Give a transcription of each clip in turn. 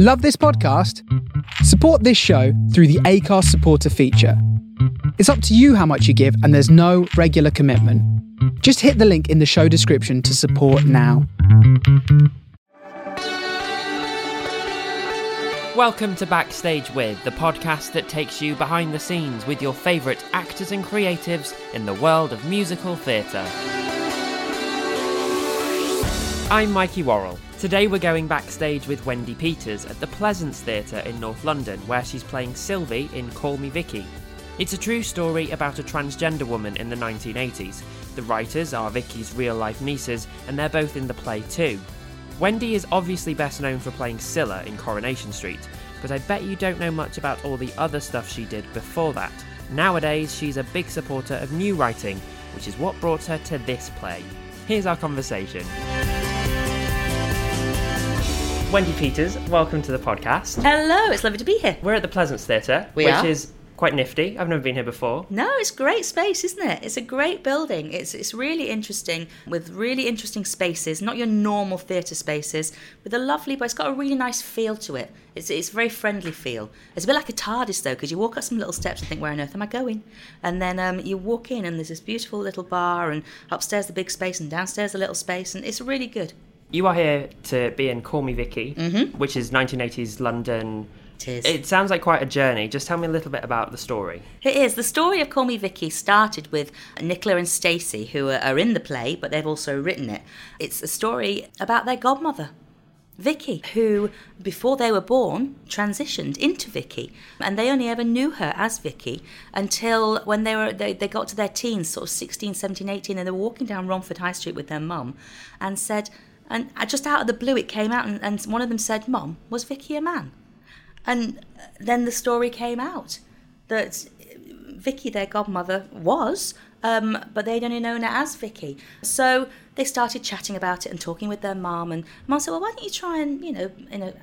Love this podcast? Support this show through the Acast supporter feature. It's up to you how much you give, and there's no regular commitment. Just hit the link in the show description to support now. Welcome to Backstage With, the podcast that takes you behind the scenes with your favourite actors and creatives in the world of musical theatre. I'm Mikey Worrell. Today we're going backstage with Wendy Peters at the Pleasance Theatre in North London, where she's playing Sylvie in Call Me Vicky. It's a true story about a transgender woman in the 1980s. The writers are Vicky's real life nieces, and they're both in the play too. Wendy is obviously best known for playing Cilla in Coronation Street, but I bet you don't know much about all the other stuff she did before that. Nowadays, she's a big supporter of new writing, which is what brought her to this play. Here's our conversation. Wendy Peters, welcome to the podcast. Hello, it's lovely to be here. We're at the Pleasance Theatre, We which are. is quite nifty. I've never been here before. No, it's great space, isn't it? It's a great building. It's it's really interesting with really interesting spaces, not your normal theatre spaces, with a lovely, but it's got a really nice feel to it. It's it's a very friendly feel. It's a bit like a TARDIS though, because you walk up some little steps and think, where on earth am I going? And then um, you walk in and there's this beautiful little bar, and upstairs the big space, and downstairs the little space, and it's really good. You are here to be in Call Me Vicky, mm-hmm. which is 1980s London. It is. It sounds like quite a journey. Just tell me a little bit about the story. It is. The story of Call Me Vicky started with Nicola and Stacey, who are, are in the play, but they've also written it. It's a story about their godmother, Vicky, who, before they were born, transitioned into Vicky. And they only ever knew her as Vicky until when they were they, they got to their teens, sort of 16, 17, 18, and they were walking down Romford High Street with their mum and said, and just out of the blue it came out, and, and one of them said, "Mom, was Vicky a man? And then the story came out that Vicky, their godmother, was, um, but they'd only known her as Vicky. So they started chatting about it and talking with their mum. And mum said, "Well, why don't you try and, you know, in a,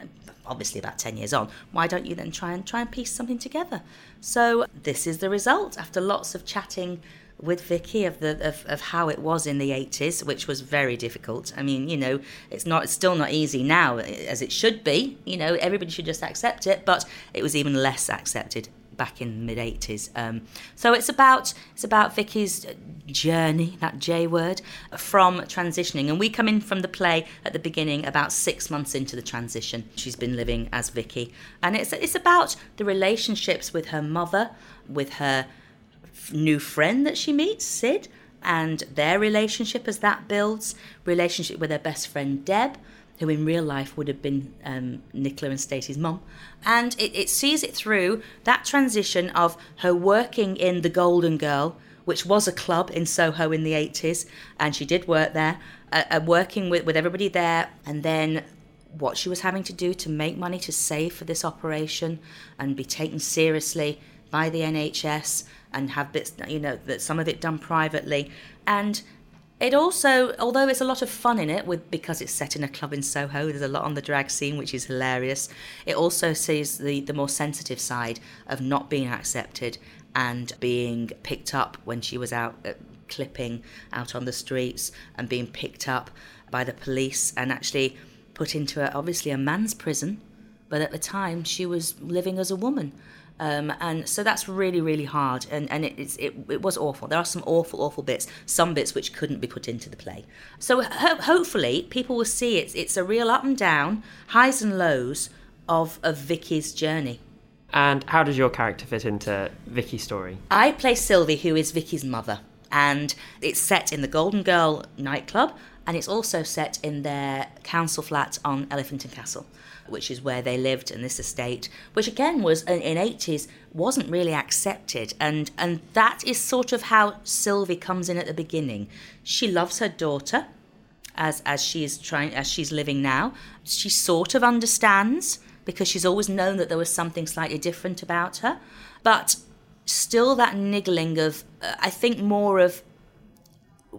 obviously about ten years on, why don't you then try and try and piece something together?" So this is the result after lots of chatting with Vicky of the of, of how it was in the 80s, which was very difficult. I mean, you know, it's not it's still not easy now as it should be. You know, everybody should just accept it, but it was even less accepted back in the mid 80s. Um, so it's about it's about Vicky's journey, that J word, from transitioning. And we come in from the play at the beginning, about six months into the transition. She's been living as Vicky, and it's it's about the relationships with her mother, with her new friend that she meets, Sid, and their relationship as that builds, relationship with her best friend Deb, who in real life would have been um, Nicola and Stacey's mum. And it, it sees it through that transition of her working in the Golden Girl, which was a club in Soho in the 80s, and she did work there, uh, uh, working with, with everybody there, and then what she was having to do to make money to save for this operation and be taken seriously by the NHS and have bits, you know, that some of it done privately. And it also, although it's a lot of fun in it, with because it's set in a club in Soho, there's a lot on the drag scene, which is hilarious. It also sees the the more sensitive side of not being accepted and being picked up when she was out uh, clipping out on the streets and being picked up by the police and actually put into a, obviously a man's prison, but at the time she was living as a woman. Um, and so that's really, really hard, and, and it, it's, it, it was awful. There are some awful, awful bits, some bits which couldn't be put into the play. So ho- hopefully people will see it's, it's a real up and down, highs and lows of, of Vicky's journey. And how does your character fit into Vicky's story? I play Sylvie, who is Vicky's mother, and it's set in the Golden Girl nightclub, and it's also set in their council flat on Elephant and Castle, which is where they lived in this estate, which again was in, 80s wasn't really accepted, and and that is sort of how Sylvie comes in at the beginning. She loves her daughter, as as she is trying as she's living now. She sort of understands because she's always known that there was something slightly different about her, but still that niggling of uh, I think more of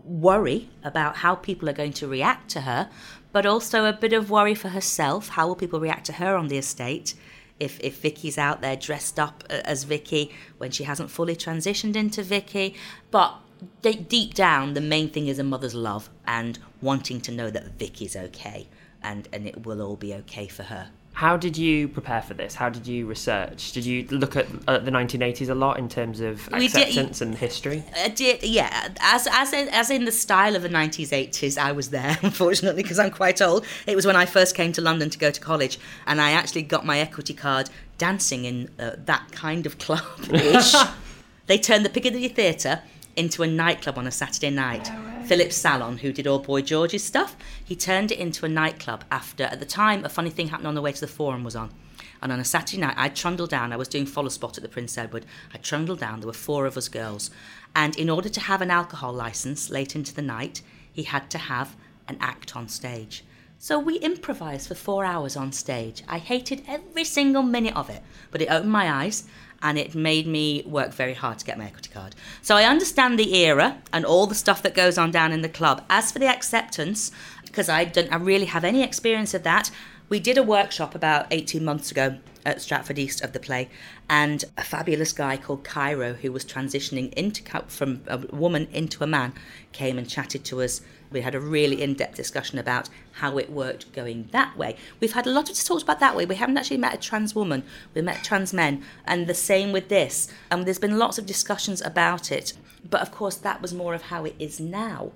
worry about how people are going to react to her, but also a bit of worry for herself. How will people react to her on the estate? If, if Vicky's out there dressed up as Vicky when she hasn't fully transitioned into Vicky, but de- deep down, the main thing is a mother's love and wanting to know that Vicky's okay and, and it will all be okay for her. How did you prepare for this? How did you research? Did you look at uh, the 1980s a lot in terms of We did- acceptance and history? I did, yeah. As as in, as in the style of the nineties, eighties, I was there. Unfortunately, because I'm quite old. It was when I first came to London to go to college, and I actually got my equity card dancing in uh, that kind of club. Ish. they turned the Piccadilly Theatre into a nightclub on a Saturday night. Philip Sallon, who did All Boy George's stuff, he turned it into a nightclub after, at the time, a funny thing happened on the way to the Forum was on. And on a Saturday night, I trundled down. I was doing follow spot at the Prince Edward. I trundled down. There were four of us girls. And in order to have an alcohol license late into the night, he had to have an act on stage. So we improvised for four hours on stage. I hated every single minute of it, but it opened my eyes and it made me work very hard to get my equity card. So I understand the era and all the stuff that goes on down in the club. As for the acceptance, because I don't I really have any experience of that, we did a workshop about 18 months ago at Stratford East of the play, and a fabulous guy called Cairo, who was transitioning into from a woman into a man, came and chatted to us. We had a really in-depth discussion about how it worked going that way. We've had a lot of talks about that way. We haven't actually met a trans woman. We met trans men, and the same with this. And there's been lots of discussions about it. But of course, that was more of how it is now.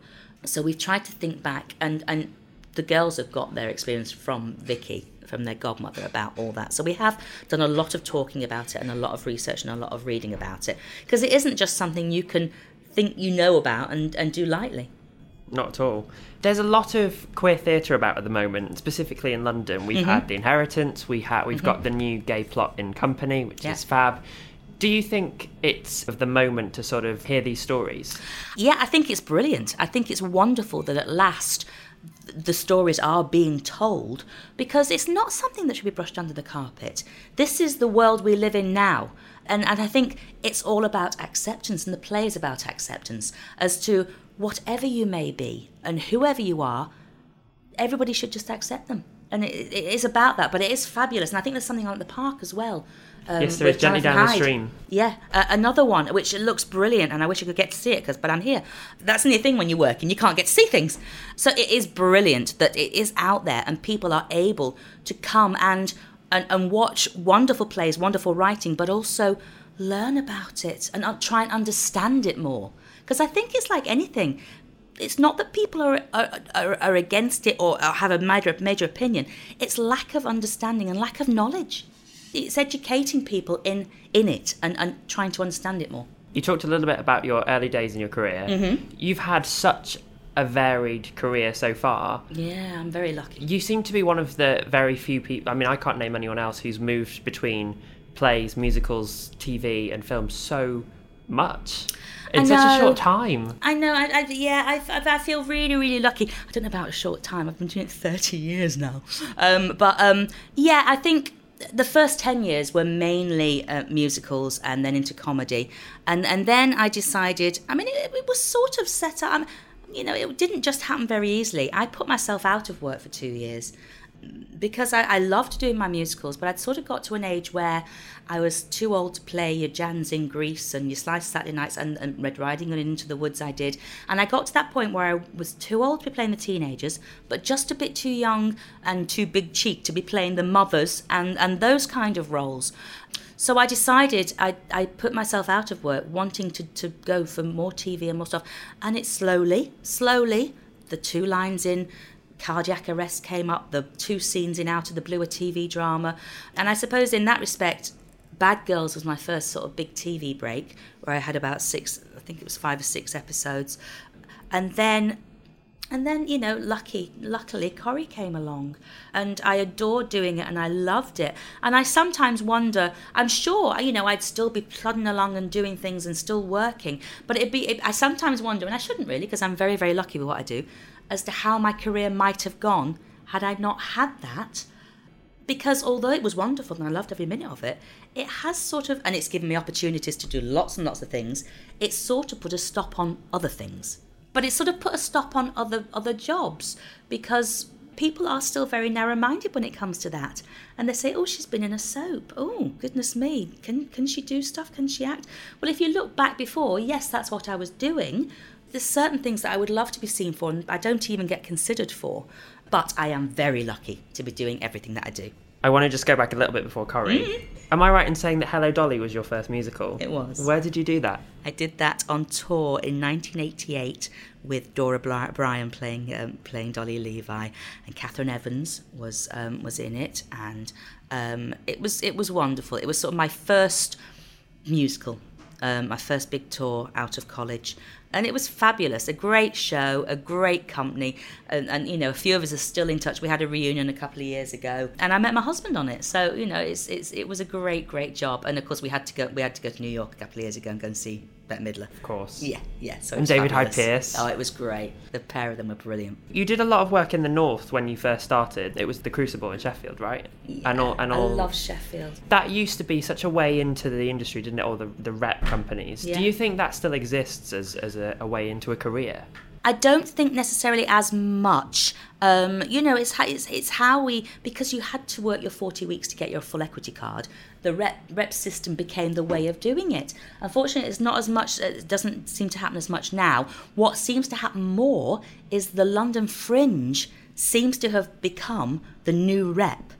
So we've tried to think back, and and the girls have got their experience from Vicky, from their godmother about all that. So we have done a lot of talking about it and a lot of research and a lot of reading about it because it isn't just something you can think you know about and, and do lightly. Not at all. There's a lot of queer theatre about at the moment, specifically in London. We've Mm-hmm. had The Inheritance, we ha- we've got the new gay plot in Company, which Yeah. is fab. Do you think it's of the moment to sort of hear these stories? Yeah, I think it's brilliant. I think it's wonderful that at last the stories are being told because it's not something that should be brushed under the carpet. This is the world we live in now. And, and I think it's all about acceptance, and the play is about acceptance as to whatever you may be and whoever you are, everybody should just accept them. And it, it is about that, but it is fabulous. And I think there's something on the park as well. Um, Yes, there with Gently Down the Stream. Yeah, uh, another one which looks brilliant, and I wish I could get to see it, cause, but I'm here. That's the thing when you work and you can't get to see things. So it is brilliant that it is out there, and people are able to come and and, and watch wonderful plays, wonderful writing, but also learn about it and uh, try and understand it more. Because I think it's like anything. It's not that people are, are, are, are against it or have a major, major opinion. It's lack of understanding and lack of knowledge. It's educating people in, in it and, and trying to understand it more. You talked a little bit about your early days in your career. Mm-hmm. You've had such a varied career so far. Yeah, I'm very lucky. You seem to be one of the very few people. I mean, I can't name anyone else who's moved between plays, musicals, TV, and film so much in such a short time. I know, I, I, yeah, I, I, I feel really, really lucky. I don't know about a short time, I've been doing it 30 years now. Um, but um, yeah, I think the first 10 years were mainly uh, musicals and then into comedy. And, and then I decided, I mean, it, it was sort of set up. You know, it didn't just happen very easily. I put myself out of work for two years because I, I loved doing my musicals, but I'd sort of got to an age where I was too old to play your Jans in Grease and your Slice Saturday Nights and, and Red Riding and Into the Woods I did. And I got to that point where I was too old to be playing the teenagers, but just a bit too young and too big cheek to be playing the mothers and, and those kind of roles. So I decided I, I put myself out of work, wanting to, to go for more TV and more stuff. And it slowly, slowly, the two lines in cardiac arrest came up, the two scenes in Out of the Blue, a TV drama. And I suppose in that respect, Bad Girls was my first sort of big TV break, where I had about six, I think it was five or six episodes. And then and then, you know, lucky, luckily, Corrie came along, and I adored doing it, and I loved it. And I sometimes wonder. I'm sure, you know, I'd still be plodding along and doing things and still working, but it'd be. It, I sometimes wonder, and I shouldn't really, because I'm very, very lucky with what I do, as to how my career might have gone had I not had that. Because although it was wonderful and I loved every minute of it, it has sort of, and it's given me opportunities to do lots and lots of things. It's sort of put a stop on other things. But it's sort of put a stop on other other jobs because people are still very narrow-minded when it comes to that. And they say oh she's been in a soap. Oh goodness me. Can can she do stuff? Can she act? Well if you look back before yes that's what i was doing there's certain things that i would love to be seen for and i don't even get considered for but i am very lucky to be doing everything that i do I want to just go back a little bit before Corrie. Am I right in saying that Hello Dolly was your first musical? It was. Where did you do that? I did that on tour in 1988 with Dora Bryan playing um, playing Dolly Levi, and Catherine Evans was um, was in it, and um, it was it was wonderful. It was sort of my first musical, um, my first big tour out of college. And it was fabulous, a great show, a great company, and, and you know a few of us are still in touch. We had a reunion a couple of years ago, and I met my husband on it. So you know, it's, it's it was a great, great job. And of course, we had to go we had to go to New York a couple of years ago and go and see Bette Midler. Of course. Yeah, yeah. So And David Hyde Pierce. Oh, it was great. The pair of them were brilliant. You did a lot of work in the north when you first started. It was the Crucible in Sheffield, right? and all and all I love Sheffield. that used to be such a way into the industry, didn't it? All the the rep companies. Yeah. Do you think that still exists as as a, a way into a career? I don't think necessarily as much. Um, you know, it's how, it's, it's how we because you had to work your forty weeks to get your full equity card. The rep rep system became the way of doing it. Unfortunately, it's not as much. It doesn't seem to happen as much now. What seems to happen more is the London Fringe seems to have become the new rep.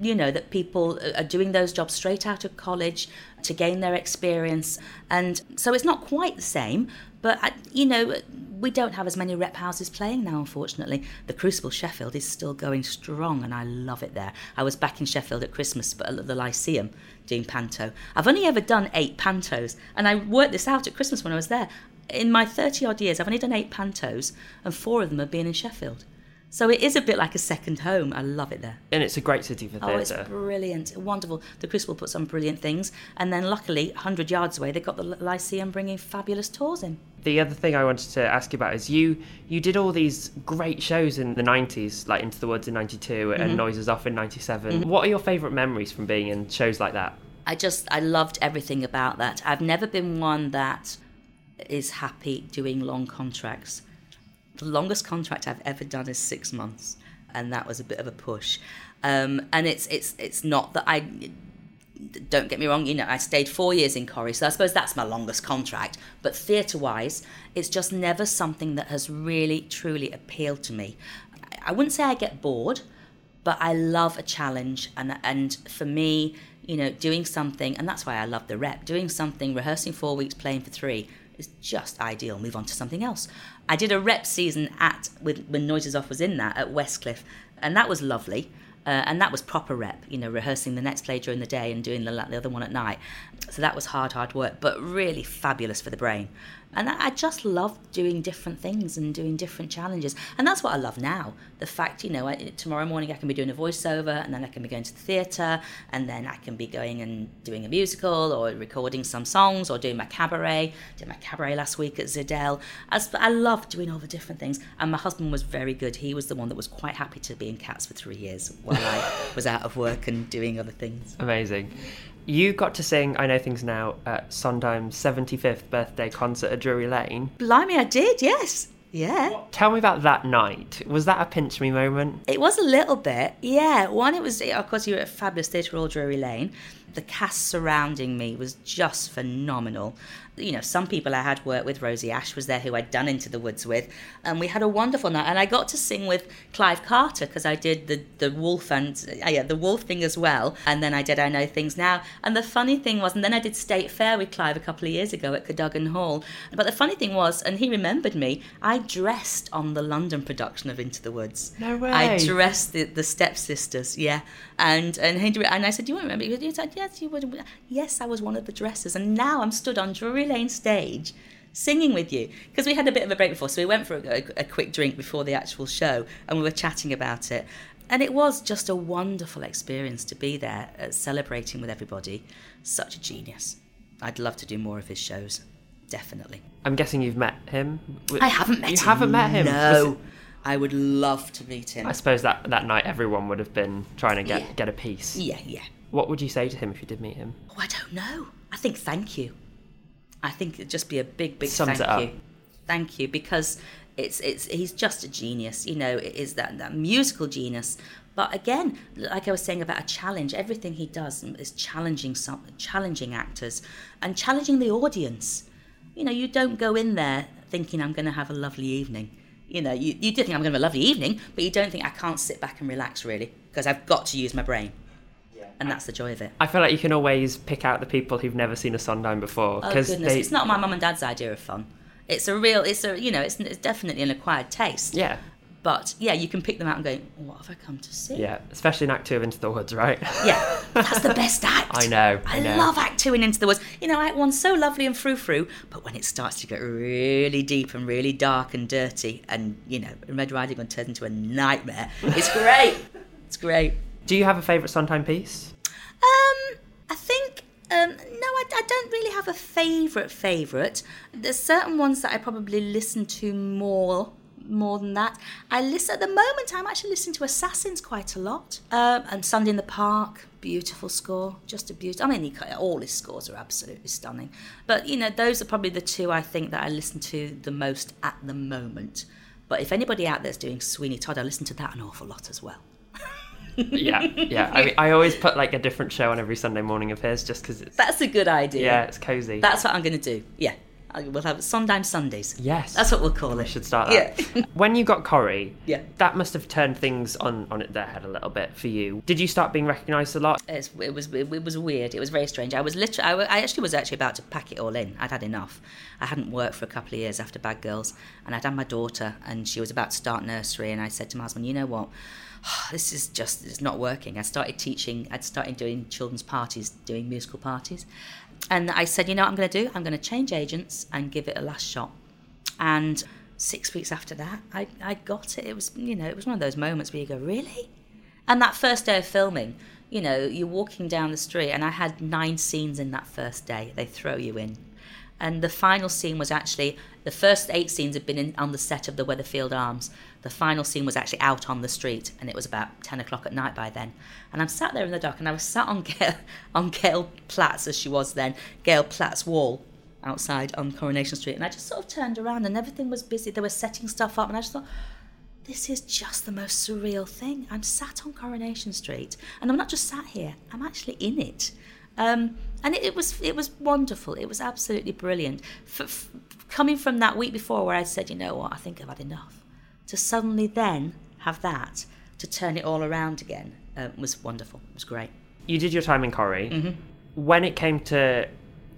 you know that people are doing those jobs straight out of college to gain their experience. And so it's not quite the same but I- you know we don't have as many rep houses playing now unfortunately. The crucible sheffield is still going strong and i love it there. I was back in sheffield at christmas but at the lyceum doing panto. I've only ever done eight pantos and i worked this out at christmas when i was there. In my 30 odd years i've only done eight pantos and four of them have been in sheffield so it is a bit like a second home i love it there And it's a great city for theatre. Oh, it's brilliant, wonderful. The Crucible puts on brilliant things, and then luckily, 100 yards away, they've got the Lyceum bringing fabulous tours in. the other thing I wanted to ask you about is you you did all these great shows in the 90s, like Into the Woods in 92 Mm-hmm. and Noises Off in 97. What are your favourite memories from being in shows like that? I just, I loved everything about that. I've never been one that is happy doing long contracts. The longest contract I've ever done is six months, and that was a bit of a push. Um, and it's it's it's not that I don't get me wrong, you know, I stayed four years in Corrie, so I suppose that's my longest contract. But theatre wise, it's just never something that has really, truly appealed to me. I- wouldn't say I get bored, but I love a challenge. And, and for me, you know, doing something, and that's why I love the rep, doing something, rehearsing four weeks, playing for three is just ideal. Move on to something else. I did a rep season at, with, when Noises Off was in that, at Westcliff, and that was lovely. Uh, and that was proper rep, you know, rehearsing the next play during the day and doing the, the other one at night. So that was hard, hard work, but really fabulous for the brain. And I I just love doing different things and doing different challenges. And that's what I love now. The fact, you know, I, tomorrow morning I can be doing a voiceover and then I can be going to the theatre and then I can be going and doing a musical or recording some songs or doing my cabaret. Did my cabaret last week at Zédel. I love doing all the different things. And my husband was very good. He was the one that was quite happy to be in Cats for three years while I was out of work and doing other things. Amazing. You got to sing I Know Things Now at Sondheim's 75th birthday concert at Drury Lane. Blimey, I did, yes. Yeah. Tell me about that night. Was that a pinch me moment? It was a little bit, yeah. One, it was, of course, you were at Fabulous Theatre Royal Drury Lane. The cast surrounding me was just phenomenal. You know, some people I had worked with, Rosie Ash was there, who I'd done Into the Woods with, and we had a wonderful night. And I got to sing with Clive Carter because I did the, the Wolf and, uh, yeah, the Wolf thing as well. And then I did I Know Things Now. And the funny thing was, and then I did State Fair with Clive a couple of years ago at Cadogan Hall. But the funny thing was, and he remembered me, I dressed on the London production of Into the Woods. No way. I dressed the, the stepsisters, yeah. And and he, and I said, "Do you remember?" He said, "Yes, you would." Yes, I was one of the dressers, and now I'm stood on Drury Lane stage singing with you because we had a bit of a break before, so we went for a, a quick drink before the actual show, and we were chatting about it. And it was just a wonderful experience to be there, uh, celebrating with everybody. Such a genius. I'd love to do more of his shows, definitely. I'm guessing you've met him. i haven't met you him. You haven't met him? No. I would love to meet him. I suppose that, that night everyone would have been trying to get, Yeah. get a piece. Yeah, yeah. What would you say to him if you did meet him? Oh, I don't know. I think thank you. I think it'd just be a big, big Sums thank it up. you. Thank you, because it's it's he's just a genius. You know, it is that that musical genius. But again, like I was saying about a challenge, everything he does is challenging some, challenging actors, and challenging the audience. You know, you don't go in there thinking I'm going to have a lovely evening. You know, you, you do think I'm going to have a lovely evening, but you don't think I can't sit back and relax really because I've got to use my brain. And that's the joy of it. I feel like you can always pick out the people who've never seen a Sondheim before Oh goodness, they, it's not my mum and dad's idea of fun. It's a real, it's a, you know, it's, it's definitely an acquired taste. yeah, But yeah, you can pick them out and go, what have I come to see? yeah, especially in Act Two of Into the Woods, right? Yeah, that's the best act. I know, I I, know. love Act Two and Into the Woods. You know, Act One's so lovely and frou frou, but when it starts to get really deep and really dark and dirty, and you know, Red Riding Hood turns into a nightmare, it's great. it's great. Do you have a favourite Sondheim piece? Um, I think um, no, I, I don't really have a favourite favourite. There's certain ones that I probably listen to more more than that. I listen at the moment. I'm actually listening to Assassins quite a lot. Um, and Sunday in the Park, beautiful score, just a beautiful. I mean, he, all his scores are absolutely stunning. But you know, those are probably the two I think that I listen to the most at the moment. But if anybody out there's doing Sweeney Todd, I listen to that an awful lot as well. Yeah, yeah. I mean, I always put like a different show on every Sunday morning of his, just because it's That's a good idea. yeah, it's cozy. That's what I'm going to do. Yeah. I- We'll have Sondheim Sundays. yes, That's what we'll call we it. should start that. Yeah. when you got Corrie, Yeah. that must have turned things on on it their head a little bit for you. Did you start being recognised a lot? It's, it was it was weird. It was very strange. I was literally I, wa- I actually was actually about to pack it all in. I'd had enough. I hadn't worked for a couple of years after Bad Girls, and I'd had my daughter, and she was about to start nursery. And I said to my husband, "You know what? This is just it's not working." I started teaching. I'd started doing children's parties, doing musical parties, and I said, "You know what I'm going to do? I'm going to change agents and give it a last shot." And six weeks after that, I, I got it. It was you know it was one of those moments where you go, "Really?" And that first day of filming, you know, you're walking down the street, and I had nine scenes in that first day. They throw you in. And the final scene was actually the first eight scenes had been in, on the set of the Weatherfield Arms. The final scene was actually out on the street, and it was about ten o'clock at night by then. And I'm sat there in the dark, and I was sat on Gail, on Gail Platt's, as she was then, Gail Platt's wall outside on Coronation Street. And I just sort of turned around, and everything was busy. They were setting stuff up, and I just thought, this is just the most surreal thing. I'm sat on Coronation Street, and I'm not just sat here. I'm actually in it, um, and it, it was it was wonderful. It was absolutely brilliant. F- f- coming from that week before, where I said, you know what, I think I've had enough, to suddenly then have that to turn it all around again uh, was wonderful. It was great. You did your time in Corrie. Mm-hmm. When it came to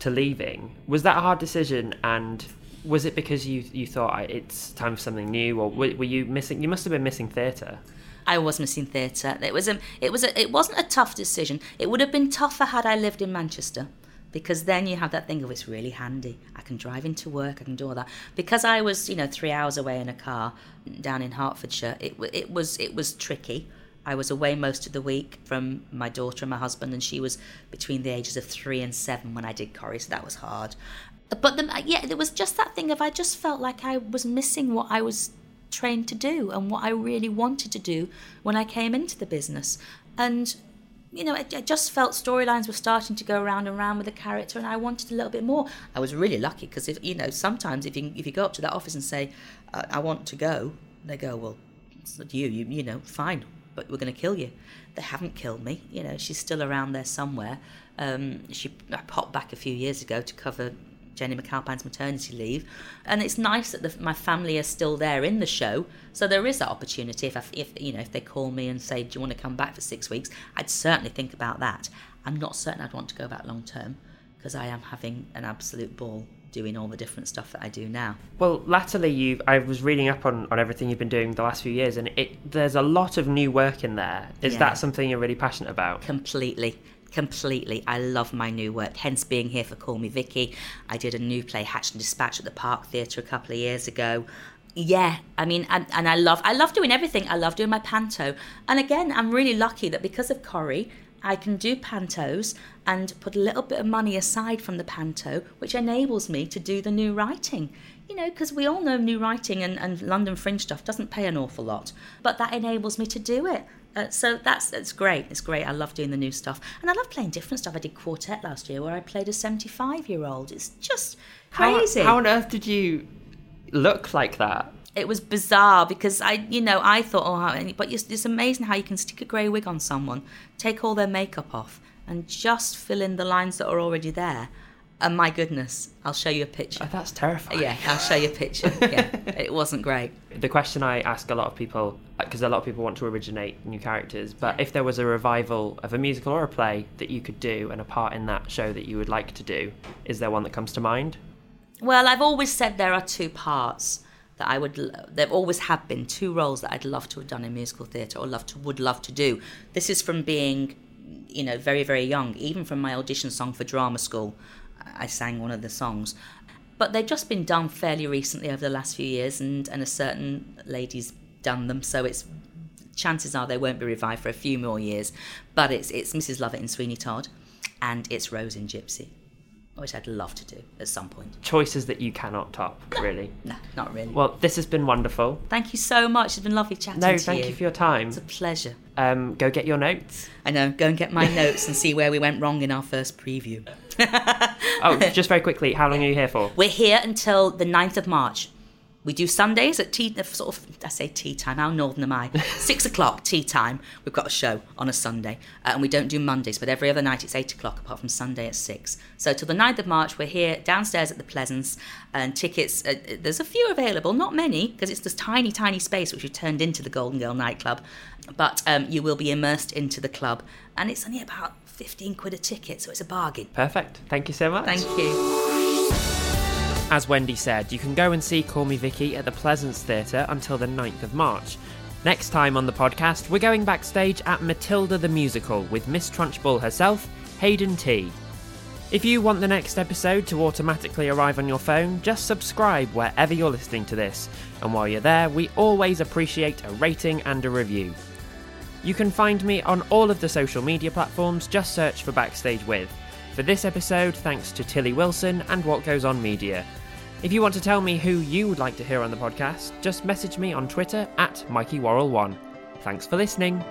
to leaving, was that a hard decision? And was it because you you thought it's time for something new, or were, were you missing? You must have been missing theatre. I was missing theatre. It was a, it was a, it wasn't a tough decision. It would have been tougher had I lived in Manchester, because then you have that thing of it's really handy. I can drive into work. I can do all that. Because I was, you know, three hours away in a car down in Hertfordshire. It it was it was tricky. I was away most of the week from my daughter and my husband, and she was between the ages of three and seven when I did Corrie, so that was hard. But the, yeah, there was just that thing of I just felt like I was missing what I was trained to do and what I really wanted to do when I came into the business. And, you know, I, I just felt storylines were starting to go round and round with the character and I wanted a little bit more. I was really lucky because, if you know, sometimes if you, if you go up to that office and say, I, I want to go, they go, well, it's not you, you, you know, fine, but we're going to kill you. They haven't killed me. You know, she's still around there somewhere. Um, she I popped back a few years ago to cover Jennie McAlpine's maternity leave, and it's nice that the, my family are still there in the show. So there is that opportunity. If, I, if you know, if they call me and say, "Do you want to come back for six weeks?" I'd certainly think about that. I'm not certain I'd want to go back long term because I am having an absolute ball doing all the different stuff that I do now. Well, latterly, you I was reading up on, on everything you've been doing the last few years, and it there's a lot of new work in there. Is Yeah. that something you're really passionate about? Completely. Completely. I love my new work, hence being here for Call Me Vicky. I did a new play, Hatch and Dispatch, at the Park Theatre a couple of years ago. Yeah, I mean, and, and I love I love doing everything. I love doing my panto. And again, I'm really lucky that because of Corrie, I can do pantos and put a little bit of money aside from the panto, which enables me to do the new writing. You know, because we all know new writing and, and London Fringe stuff doesn't pay an awful lot, but that enables me to do it. Uh, so that's it's great. It's great. I love doing the new stuff, and I love playing different stuff. I did quartet last year, where I played a seventy-five-year-old. It's just crazy. How, on earth did you look like that? it was bizarre because I, you know, I thought, oh, how, but it's, it's amazing how you can stick a grey wig on someone, take all their makeup off, and just fill in the lines that are already there. And my goodness, I'll show you a picture. Oh, that's terrifying. Yeah, I'll show you a picture. Yeah, it wasn't great. The question I ask a lot of people, because a lot of people want to originate new characters, but if there was a revival of a musical or a play that you could do and a part in that show that you would like to do, is there one that comes to mind? Well, I've always said there are two parts that I would. There always have been two roles that I'd love to have done in musical theatre or love to would love to do. This is from being, you know, very very young. Even from my audition song for drama school, I sang one of the songs. But they've just been done fairly recently over the last few years, and and a certain lady's done them, so it's chances are they won't be revived for a few more years. But it's it's Mrs. Lovett in Sweeney Todd, and it's Rose in Gypsy which I'd love to do at some point. Choices that you cannot top, really. No, not really. Well, this has been wonderful. Thank you so much. It's been lovely chatting to you No, thank you. you for your time. It's a pleasure. Um, go get your notes. I know. Go and get my notes and see where we went wrong in our first preview. Oh, just very quickly, how long are you here for? We're here until the 9th of March. We do Sundays at tea, sort of, I say tea time, how northern am I? Six o'clock tea time. We've got a show on a Sunday. Uh, and we don't do Mondays, but every other night it's eight o'clock, apart from Sunday at six. So till the 9th of March, we're here downstairs at the Pleasance. And tickets, uh, uh, there's a few available, not many, because it's this tiny, tiny space which we turned into the Golden Girl nightclub. But um, you will be immersed into the club. And it's only about 15 quid a ticket, so it's a bargain. Perfect. Thank you so much. Thank you. As Wendy said, you can go and see Call Me Vicky at the Pleasance Theatre until the 9th of March. Next time on the podcast, we're going backstage at Matilda the Musical with Miss Trunchbull herself, Hayden Tee If you want the next episode to automatically arrive on your phone, just subscribe wherever you're listening to this. And while you're there, we always appreciate a rating and a review. You can find me on all of the social media platforms, just search for Backstage With. For this episode, thanks to Tilly Wilson and What Goes On Media. If you want to tell me who you would like to hear on the podcast, just message me on Twitter at Mikey Worrell1. Thanks for listening.